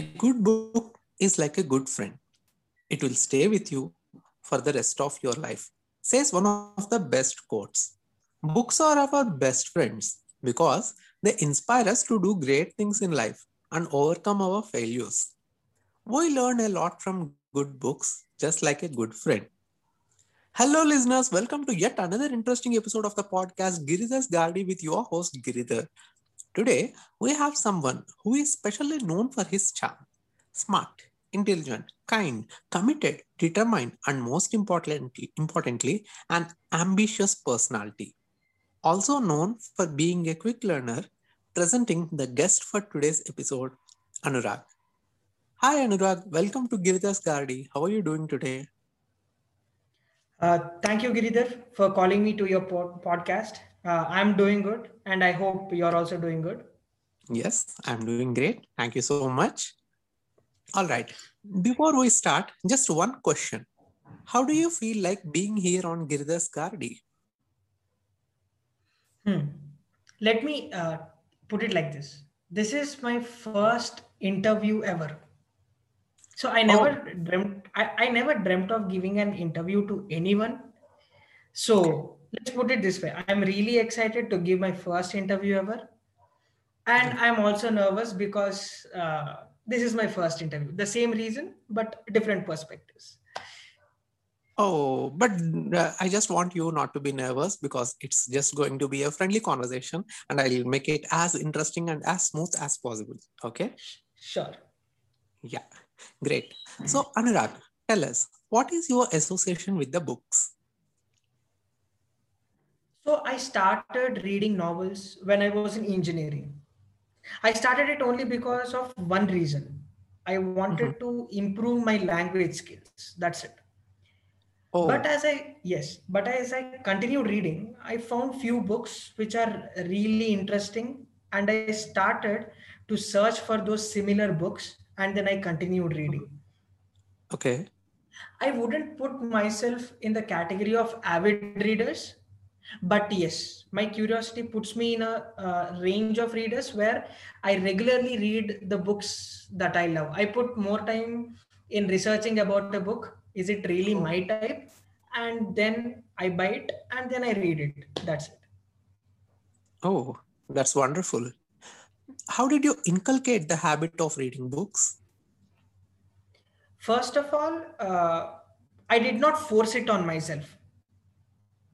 A good book is like a good friend. It will stay with you for the rest of your life, says one of the best quotes. Books are our best friends because they inspire us to do great things in life and overcome our failures. We learn a lot from good books, just like a good friend. Hello, listeners. Welcome to yet another interesting episode of the podcast Giridhar's Gardi with your host Giridhar. Today, we have someone who is specially known for his charm, smart, intelligent, kind, committed, determined, and most importantly, importantly, an ambitious personality. Also known for being a quick learner, presenting the guest for today's episode, Anurag. Hi, Anurag. Welcome to Giridhar's Gardi. How are you doing today? Uh, thank you, Giridhar, for calling me to your pod- podcast. Uh, I'm doing good, and I hope you're also doing good. Yes, I'm doing great. Thank you so much. All right. Before we start, just one question. How do you feel like being here on Giridhar's Gardi? Hmm. Let me uh, put it like this this is my first interview ever. So I never Oh. dreamt, I, I never dreamt of giving an interview to anyone. So let's put it this way I'm really excited to give my first interview ever. And I'm also nervous because uh, this is my first interview. The same reason, but different perspectives. Oh, but uh, I just want you not to be nervous because it's just going to be a friendly conversation and I'll make it as interesting and as smooth as possible. Okay. Sure. Yeah. Great. So, Anurag, tell us what is your association with the books? So I started reading novels when I was in engineering. I started it only because of one reason. I wanted mm-hmm. to improve my language skills. That's it. Oh, But as I yes, but as I continued reading, I found few books which are really interesting and I started to search for those similar books and then I continued reading. okay. I wouldn't put myself in the category of avid readers, but yes, my curiosity puts me in a uh, range of readers where I regularly read the books that I love. I put more time in researching about a book. Is it really my type? And then I buy it and then I read it. That's it. Oh, that's wonderful. How did you inculcate the habit of reading books? First of all, uh, I did not force it on myself.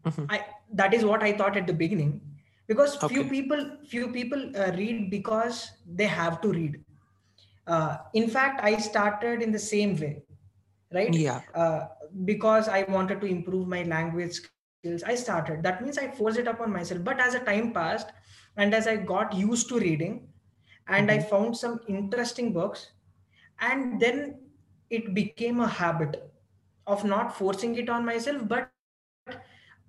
Mhm. I that is what I thought at the beginning because few people few people uh, read because they have to read. Uh, in fact, I started in the same way, right? Yeah. Uh, because I wanted to improve my language skills, I started. That means I forced it upon myself. But as a time passed, and as I got used to reading, and I found some interesting books, and then it became a habit of not forcing it on myself, but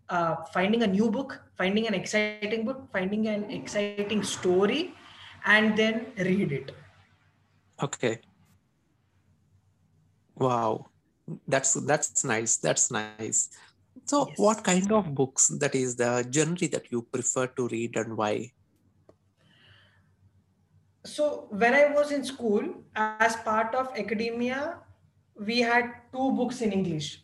uh, finding a new book, finding an exciting book, finding an exciting story, and then read it. Okay. Wow. That's that's nice. That's nice. So, Yes. what kind of books that is the genre that you prefer to read and why? So when I was in school, as part of academia, we had two books in English.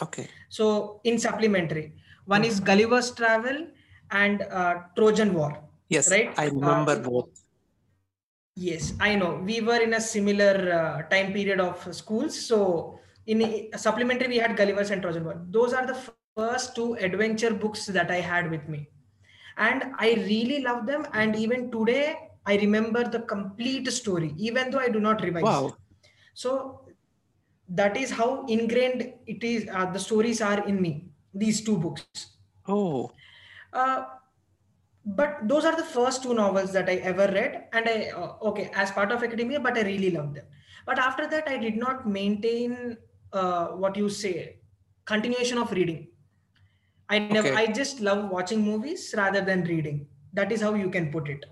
Okay. So in supplementary, one is Gulliver's Travel and uh, Trojan War. Yes, Right? I Uh, remember it- both. Yes, I know. We were in a similar uh, time period of schools. So in a supplementary, we had Gulliver's and Trojan War. Those are the first two adventure books that I had with me. And I really love them. And even today, I remember the complete story, even though I do not revise. Wow. So that is how ingrained it is. Uh, the stories are in me. These two books. Oh, Uh, but those are the first two novels that I ever read, and I uh, okay as part of academia, but I really loved them. But after that, I did not maintain uh, what you say continuation of reading. I never. Okay. I just love watching movies rather than reading. That is how you can put it.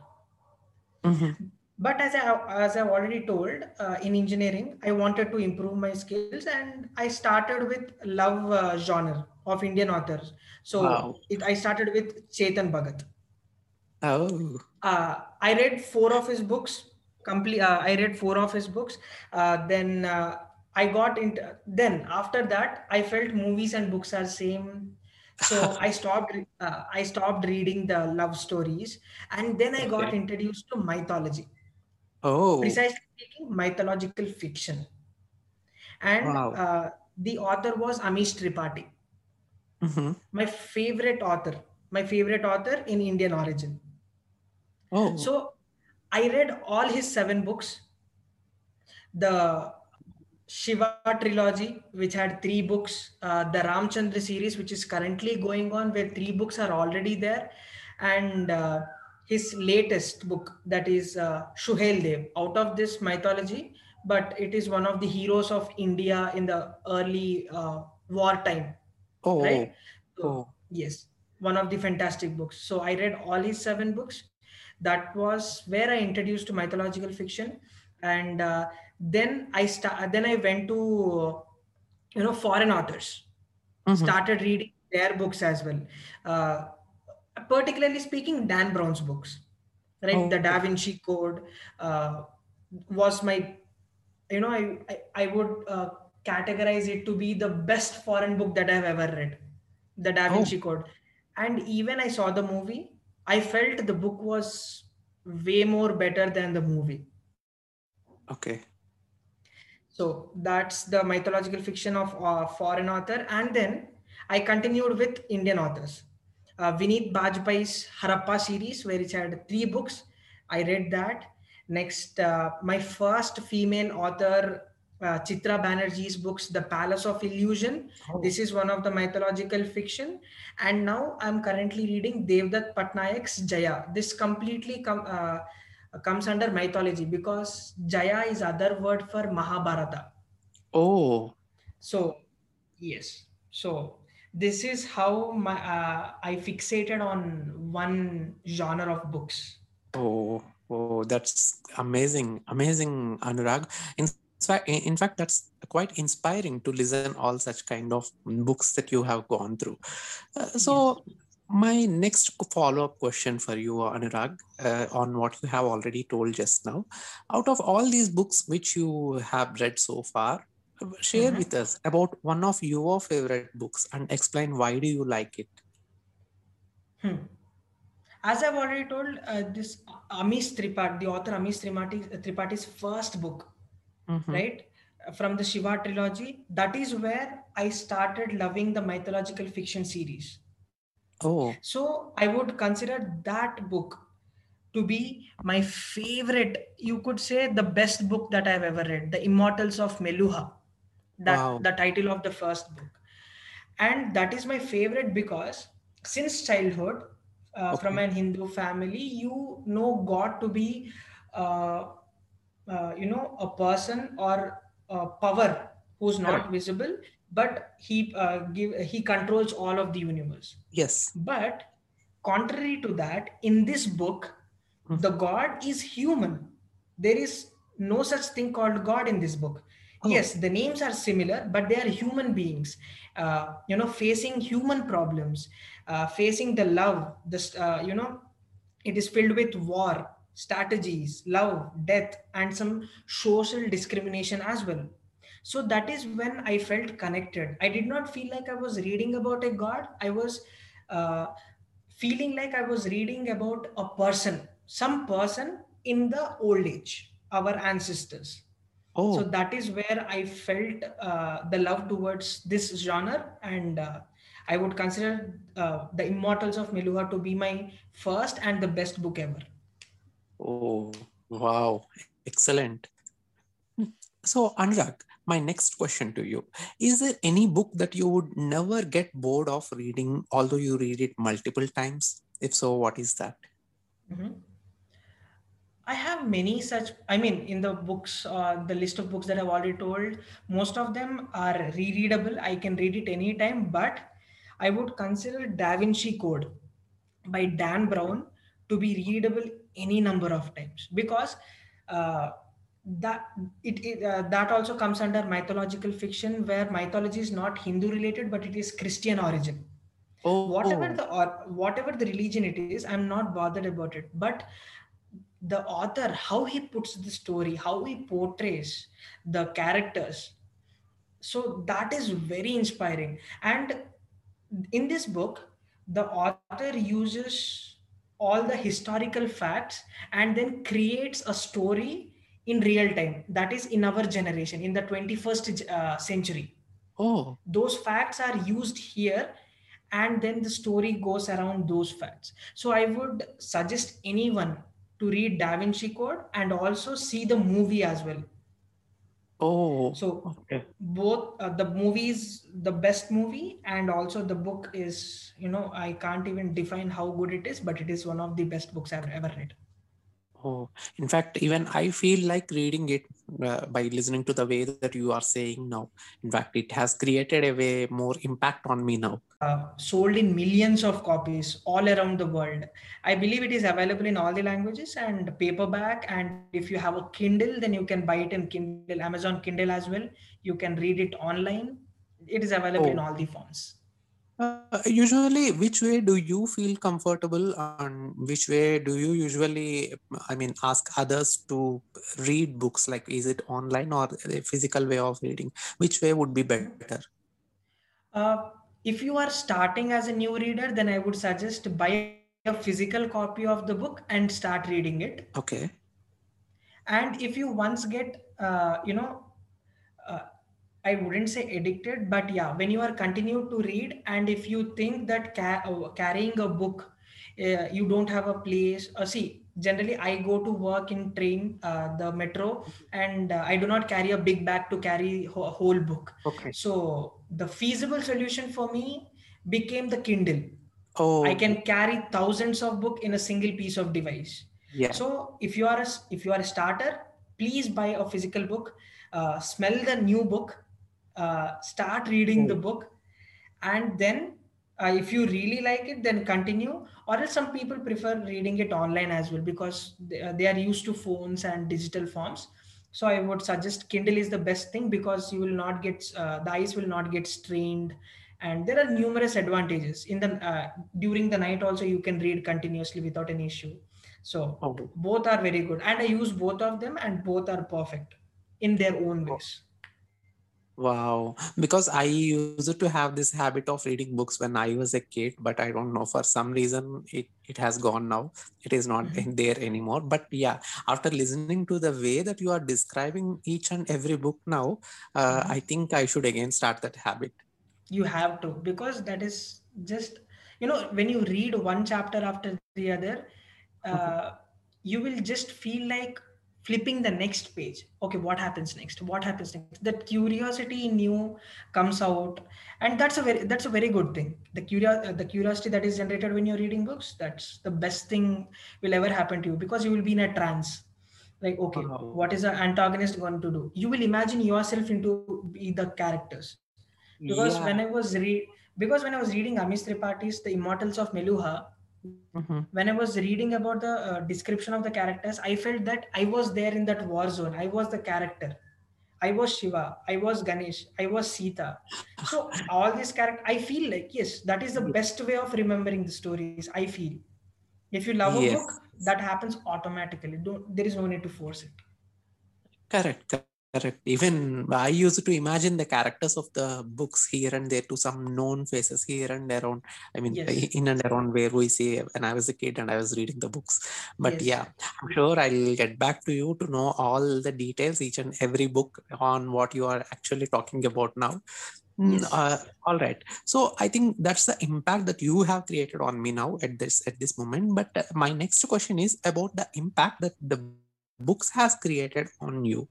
Mhm. But as I as I've already told, uh, in engineering, I wanted to improve my skills, and I started with love uh, genre of Indian authors. So Wow. it, I started with Chetan Bhagat. Oh, Uh, I read four of his books, complete. Uh, I read four of his books. Uh, then uh, I got into. Then after that, I felt movies and books are same. So I stopped. Uh, I stopped reading the love stories, and then I got Okay. introduced to mythology. Oh, Precisely speaking, mythological fiction. And wow. uh, the author was Amish Tripathi, hmm my favorite author. My favorite author in Indian origin. Oh, So I read all his seven books. The Shiva trilogy, which had three books, uh, the Ramchandra series, which is currently going on, where three books are already there, and uh, his latest book, that is uh, Suheldev, out of this mythology, but it is one of the heroes of India in the early uh, wartime oh, right? so oh. yes one of the fantastic books. So i read all his seven books. That was where i introduced to mythological fiction. And uh, then i start then i went to you know foreign authors. Mhm. started reading their books as well. Uh, particularly speaking dan brown's books right? The Oh, da vinci code uh, was my you know i i, I would uh, categorize it to be the best foreign book that i've ever read the da oh, vinci code. And even i saw the movie i felt the book was way more better than the movie. Okay. so that's the mythological fiction of a foreign author. And then i continued with indian authors. Uh, vineet bajpai's harappa series where it had three books. I read that. Next uh, my first female author uh, chitra banerjee's books the palace of illusion. Oh, this is one of the mythological fiction. And now i'm currently reading devdutt Pattanaik's jaya. This completely com- uh, comes under mythology because jaya is other word for mahabharata. Oh, so yes. So this is how my uh, i fixated on one genre of books. Oh, oh, that's amazing, amazing, Anurag. In fact, in fact, that's quite inspiring to listen all such kind of books that you have gone through. Uh, yes so, my next follow-up question for you, Anurag, uh, on what you have already told just now. Out of all these books which you have read so far, share Mhm. with us about one of your favorite books and explain why do you like it. Hmm. As I've already told, uh, this Amish Tripathi, the author Amish Tripathi, Tripathi's first book, Mhm. right, from the Shiva trilogy, that is where I started loving the mythological fiction series. Oh, So I would consider that book to be my favorite. You could say the best book that I've ever read, The Immortals of Meluha. That wow. the title of the first book and that is my favorite because since childhood uh, from Okay. an hindu family you know god to be uh, uh, you know a person or a power who's not visible but he uh, give he controls all of the universe. Yes. but contrary to that in this book Mhm. the god is human. There is no such thing called god in this book. Oh, yes the names are similar but they are human beings. Uh, you know facing human problems uh, facing the love this uh, you know it is filled with war strategies love death and some social discrimination as well. So that is when i felt connected. I did not feel like i was reading about a god. I was uh, feeling like i was reading about a person some person in the old age our ancestors. Oh. so that is where i felt uh, the love towards this genre and uh, i would consider uh, the immortals of meluha to be my first and the best book ever oh, wow. Excellent. So, Anurag, my next question to you is there any book that you would never get bored of reading, although you read it multiple times? If so, what is that? Mhm. I have many such. I mean, in the books, uh, the list of books that I've already told, most of them are rereadable. I can read it anytime, but I would consider Da Vinci Code by Dan Brown to be readable any number of times. Because uh, that it, it uh, that also comes under mythological fiction where mythology is not Hindu related, but it is Christian origin. Oh. Whatever the or whatever the religion it is i'm not bothered about it. But the author how he puts the story how he portrays the characters so that is very inspiring. And in this book the author uses all the historical facts and then creates a story in real time. That is in our generation in the 21st uh, century. Oh. Those facts are used here and then the story goes around those facts. So i would suggest anyone to read da vinci code and also see the movie as well oh so okay. both uh, the movies the best movie and also the book is you know i can't even define how good it is but it is one of the best books i've ever read Oh, in fact, even I feel like reading it uh, by listening to the way that you are saying now. In fact, it has created a way more impact on me now. uh, sold in millions of copies all around the world. I believe it is available in all the languages and paperback. And if you have a Kindle, then you can buy it in Kindle, Amazon Kindle as well. You can read it online. It is available in Oh. all the forms. Uh, usually, which way do you feel comfortable, and which way do you usually, I mean, ask others to read books? Like, is it online or a physical way of reading? Which way would be better? Uh, if you are starting as a new reader, then I would suggest buy a physical copy of the book and start reading it. Okay. and if you once get uh, you know uh, i wouldn't say addicted but yeah when you are continue to read and if you think that ca- uh, carrying a book uh, you don't have a place uh, see generally i go to work in train uh, the metro and uh, i do not carry a big bag to carry a whole book. Okay. so the feasible solution for me became the kindle. Oh, i can carry thousands of book in a single piece of device. Yeah. so if you are a if you are a starter please buy a physical book uh, smell the new book uh, start reading the Oh. book and then uh, if you really like it then continue. Or else some people prefer reading it online as well because they, uh, they are used to phones and digital forms. So i would suggest kindle is the best thing because you will not get uh, the eyes will not get strained. And there are numerous advantages. In the uh, during the night also you can read continuously without any issue. So Oh. both are very good. And i use both of them and both are perfect in their own ways Wow, because I used to have this habit of reading books when I was a kid, but I don't know for some reason it, it has gone now. It is not Mhm. there anymore. But yeah, after listening to the way that you are describing each and every book now, uh, Mhm. I think I should again start that habit. you have to because that is just you know when you read one chapter after the other uh, you will just feel like flipping the next page. Okay what happens next? What happens next? That curiosity in you comes out. And that's a very that's a very good thing. The curiosity uh, the curiosity that is generated when you're reading books that's the best thing will ever happen to you because you will be in a trance. Like okay Wow. what is the antagonist going to do? You will imagine yourself into be the characters. Because Yeah. when I was re- because when I was reading Amish Tripathi's The Immortals of Meluha, Mhm. when I was reading about the uh, description of the characters, I felt that I was there in that war zone. I was the character. I was Shiva. I was Ganesh. I was Sita. So all these characters, I feel like yes, that is the best way of remembering the stories. I feel if you love a book, that happens automatically. Don't there is no need to force it. Correct, cor- correct. Even I used to imagine the characters of the books here and there to some known faces here and around. I mean, Yes. in and around where we see when I was a kid and I was reading the books. But Yes. yeah, I'm sure I'll get back to you to know all the details, each and every book on what you are actually talking about now. Mm, Yes. Uh, all right. So I think that's the impact that you have created on me now at this at this moment. But uh, my next question is about the impact that the books has created on you.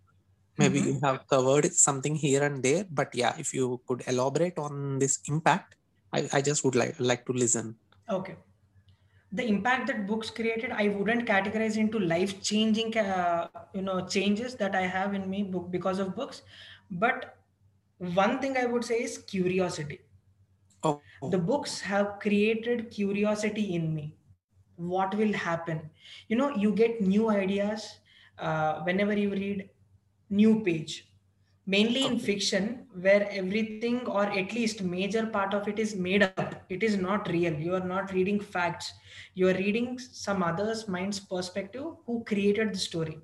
Maybe Mhm. you have covered something here and there, but yeah, if you could elaborate on this impact, I, I just would like like to listen. Okay. The impact that books created, I wouldn't categorize into life-changing, uh, you know, changes that I have in me book because of books. But one thing I would say is curiosity. Oh, The books have created curiosity in me. What will happen? You know, you get new ideas uh, whenever you read new page. Mainly in fiction, where everything or at least major part of it is made up. It is not real. You are not reading facts. You are reading some others mind's perspective who created the story.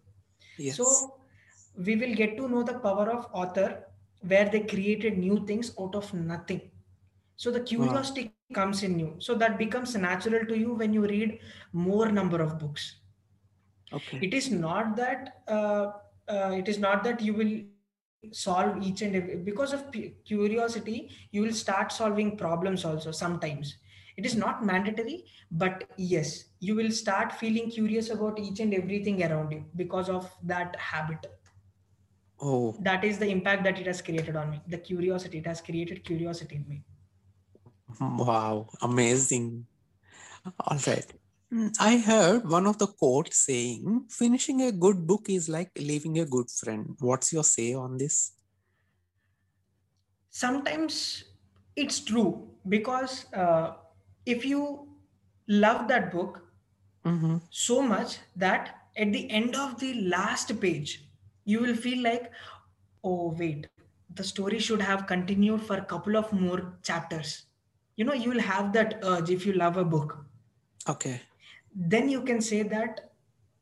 Yes. so we will get to know the power of author where they created new things out of nothing. So the curiosity comes in you. So that becomes natural to you when you read more number of books. Okay. it is not that uh, uh, it is not that you will solve each and every because of curiosity you will start solving problems also sometimes it is not mandatory but yes you will start feeling curious about each and everything around you because of that habit oh, that is the impact that it has created on me the curiosity it has created curiosity in me wow. Amazing. All right. Mm, I heard one of the quotes saying, finishing a good book is like leaving a good friend. What's your say on this? sometimes it's true because uh, if you love that book Mm-hmm. so much that at the end of the last page you will feel like oh wait the story should have continued for a couple of more chapters you know you will have that urge if you love a book Okay. Then you can say that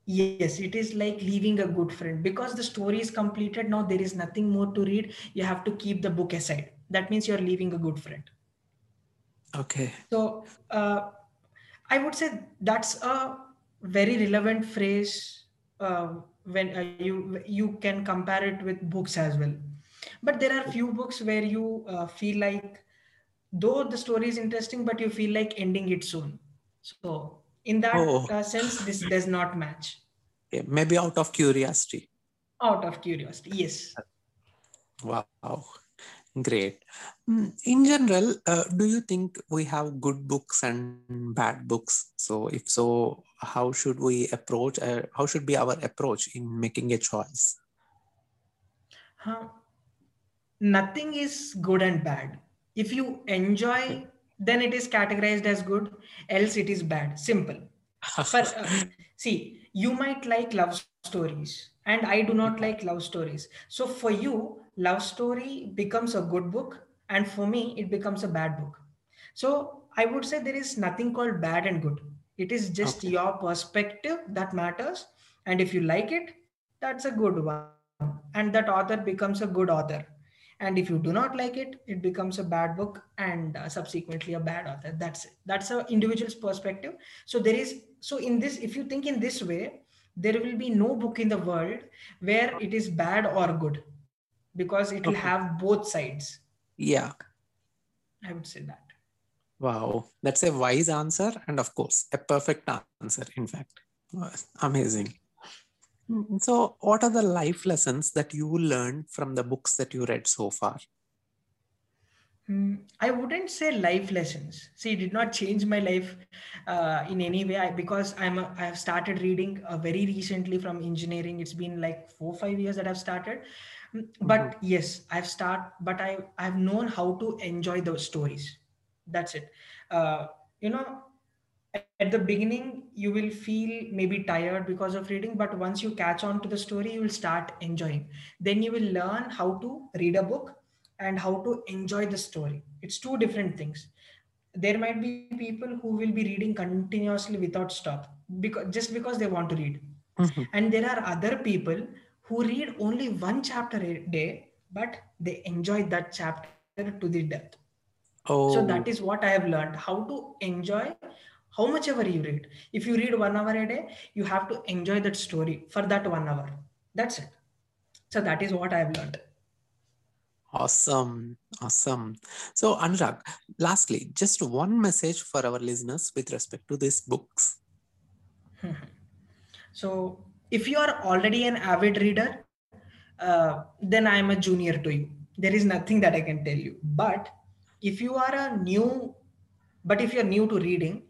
yes it is like leaving a good friend because the story is completed now there is nothing more to read you have to keep the book aside that means you're leaving a good friend Okay. so uh, I would say that's a very relevant phrase uh, when uh, you you can compare it with books as well. But there are few books where you uh, feel like though the story is interesting, but you feel like ending it soon. So in that Oh. uh, sense, this does not match. Okay. Maybe out of curiosity. Out of curiosity, yes. Wow. Great. Mm, In general, uh, do you think we have good books and bad books? So, if so, how should we approach? Uh, how should be our approach in making a choice? Huh. Nothing is good and bad. If you enjoy, then it is categorized as good, else it is bad. Simple. For, uh, see, you might like love stories, and I do not like love stories. So for you, love story becomes a good book, and for me, it becomes a bad book. So I would say there is nothing called bad and good. It is just Okay. your perspective that matters. And if you like it, that's a good one. And that author becomes a good author. And if you do not like it, it becomes a bad book and uh, subsequently a bad author. That's it. That's an individual's perspective. So there is, so in this, if you think in this way, there will be no book in the world where it is bad or good because it will Okay. have both sides. yeah. I would say that. Wow. That's a wise answer, and of course, a perfect answer. In fact, amazing. Mm, So, what are the life lessons that you learned from the books that you read so far? Hmm, I wouldn't say life lessons. See, it did not change my life uh, in any way I, because I'm a, I have started reading uh, very recently from engineering. It's been like four five years that I've started. Mm, But yes, I've start. But I I've known how to enjoy those stories. That's it. Uh, you know, at the beginning you will feel maybe tired because of reading but once you catch on to the story you will start enjoying. Then you will learn how to read a book and how to enjoy the story. It's two different things. There might be people who will be reading continuously without stop because just because they want to read. Mhm. and there are other people who read only one chapter a day but they enjoy that chapter to the depth. Oh, so that is what I have learned how to enjoy how much ever you read. If you read one hour a day, you have to enjoy that story for that one hour. That's it. So that is what I have learned. awesome. Awesome. So, Anurag, lastly, just one message for our listeners with respect to these books. So if you are already an avid reader, uh, then I am a junior to you. There is nothing that I can tell you. But if you are a new, but if you're new to reading,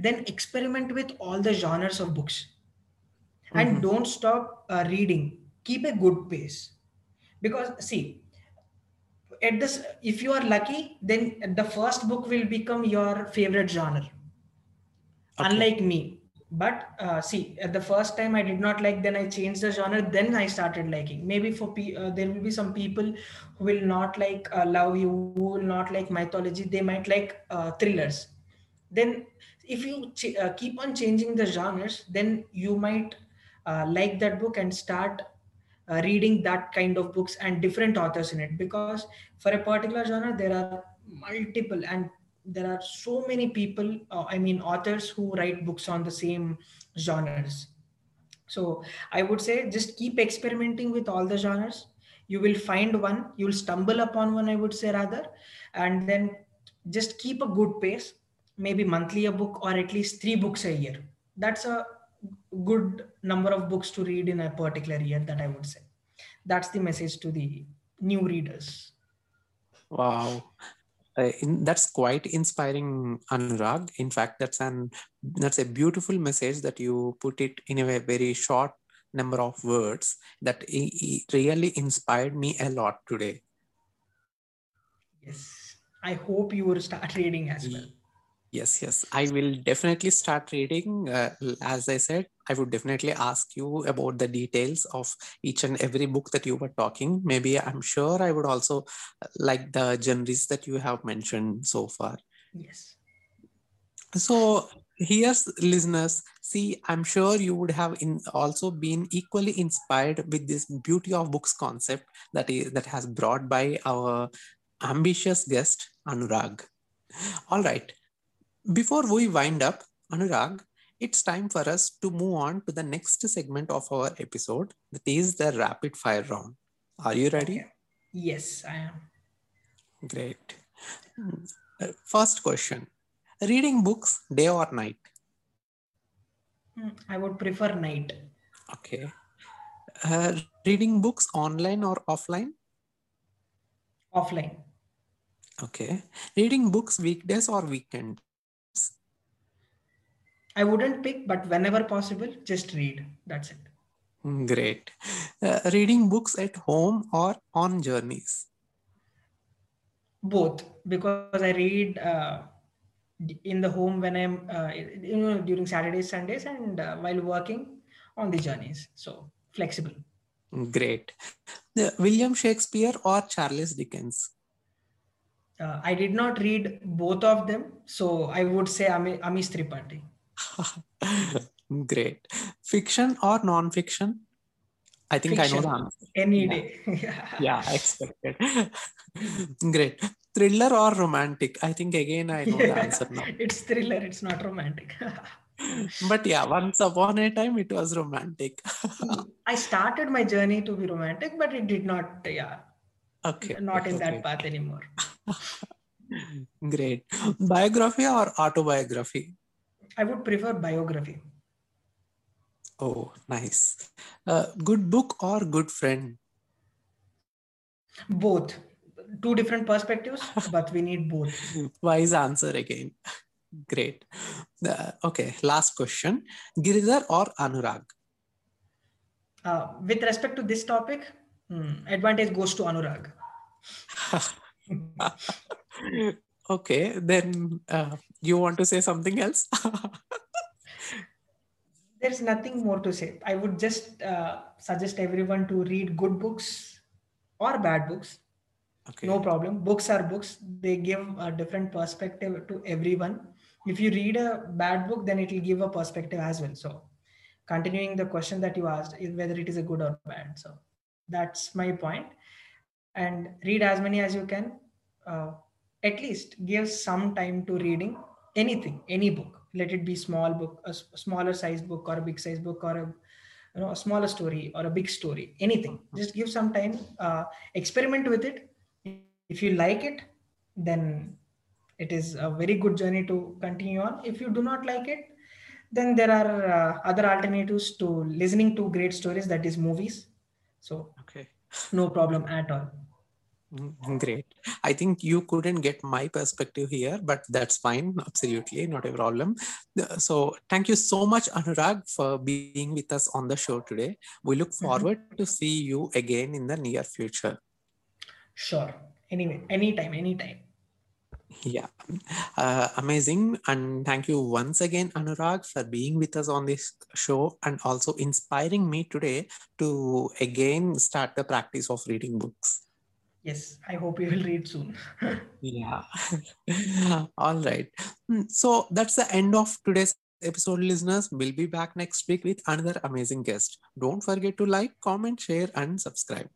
then experiment with all the genres of books. And Mhm. don't stop uh, reading. Keep a good pace. Because see at this if you are lucky then the first book will become your favorite genre. Okay. unlike me. But uh, see at the first time i did not like then i changed the genre then i started liking. Maybe for pe- uh, there will be some people who will not like uh, love you who will not like mythology. They might like uh, thrillers. Then if you ch- uh, keep on changing the genres then you might uh, like that book and start uh, reading that kind of books and different authors in it. Because for a particular genre there are multiple and there are so many people uh, i mean authors who write books on the same genres. So i would say just keep experimenting with all the genres. You will find one you will stumble upon one i would say rather and then just keep a good pace maybe monthly a book or at least three books a year. That's a good number of books to read in a particular year that i would say. That's the message to the new readers. Wow. Uh, in, that's quite inspiring anurag. In fact that's an that's a beautiful message that you put it in a very short number of words that it really inspired me a lot today. Yes. I hope you will start reading as well Yes, yes. I will definitely start reading. Uh, as I said, I would definitely ask you about the details of each and every book that you were talking. Maybe I'm sure I would also uh, like the genres that you have mentioned so far. Yes. So here's listeners see i'm sure you would have in also been equally inspired with this beauty of books concept that is that has brought by our ambitious guest anurag all right before we wind up, Anurag, it's time for us to move on to the next segment of our episode, that is the rapid fire round. Are you ready? Yes, I am. Great. First question Reading books day or night? Hmm, I would prefer night. Okay. Uh, reading books online or offline? Offline. Okay. Reading books weekdays or weekend? I wouldn't pick, but whenever possible, just read. That's it. Great. Uh, reading books at home or on journeys? Both, because I read uh, in the home when I'm, uh, you know, during Saturdays, Sundays, and uh, while working on the journeys. So flexible. Great. The William Shakespeare or Charles Dickens? Uh, I did not read both of them, so I would say Ami, Amish Tripathi. Great. Fiction or non-fiction? I think Fiction. I know the answer. Any yeah. day. yeah, I expected. Great. Thriller or romantic? I think again I know yeah, the answer now. It's thriller, it's not romantic. but yeah, once upon a time it was romantic. Hmm. I started my journey to be romantic, but it did not, yeah. Okay. Not in that path anymore. Great. Biography or autobiography? I would prefer biography. Oh, nice. Uh, good book or good friend? Both. Two different perspectives, but we need both. Wise answer again. Great. Uh, okay, last question. Giridhar or Anurag? Uh, with respect to this topic, hmm, advantage goes to Anurag. Okay, then uh, you want to say something else? There's nothing more to say. I would just uh, suggest everyone to read good books or bad books. Okay. No problem. Books are books. They give a different perspective to everyone. If you read a bad book, then it will give a perspective as well. So, continuing the question that you asked, is whether it is a good or bad. So, that's my point. And read as many as you can. Uh, at least give some time to reading anything any book. Let it be small book a smaller size book or a big size book or a you know a smaller story or a big story anything. Just give some time uh, experiment with it. If you like it then it is a very good journey to continue on. If you do not like it then there are uh, other alternatives to listening to great stories that is movies. So okay. no problem at all great. I think you couldn't get my perspective here, but that's fine. Absolutely, not a problem. So, thank you so much, Anurag, for being with us on the show today. We look mm-hmm. forward mm-hmm. to see you again in the near future. Sure. Anyway, anytime, anytime. Yeah, uh, amazing. And thank you once again, Anurag, for being with us on this show and also inspiring me today to again start the practice of reading books. Yes, I hope you will read soon. yeah. All right. Hmm, so that's the end of today's episode, listeners. We'll be back next week with another amazing guest. Don't forget to like, comment, share, and subscribe.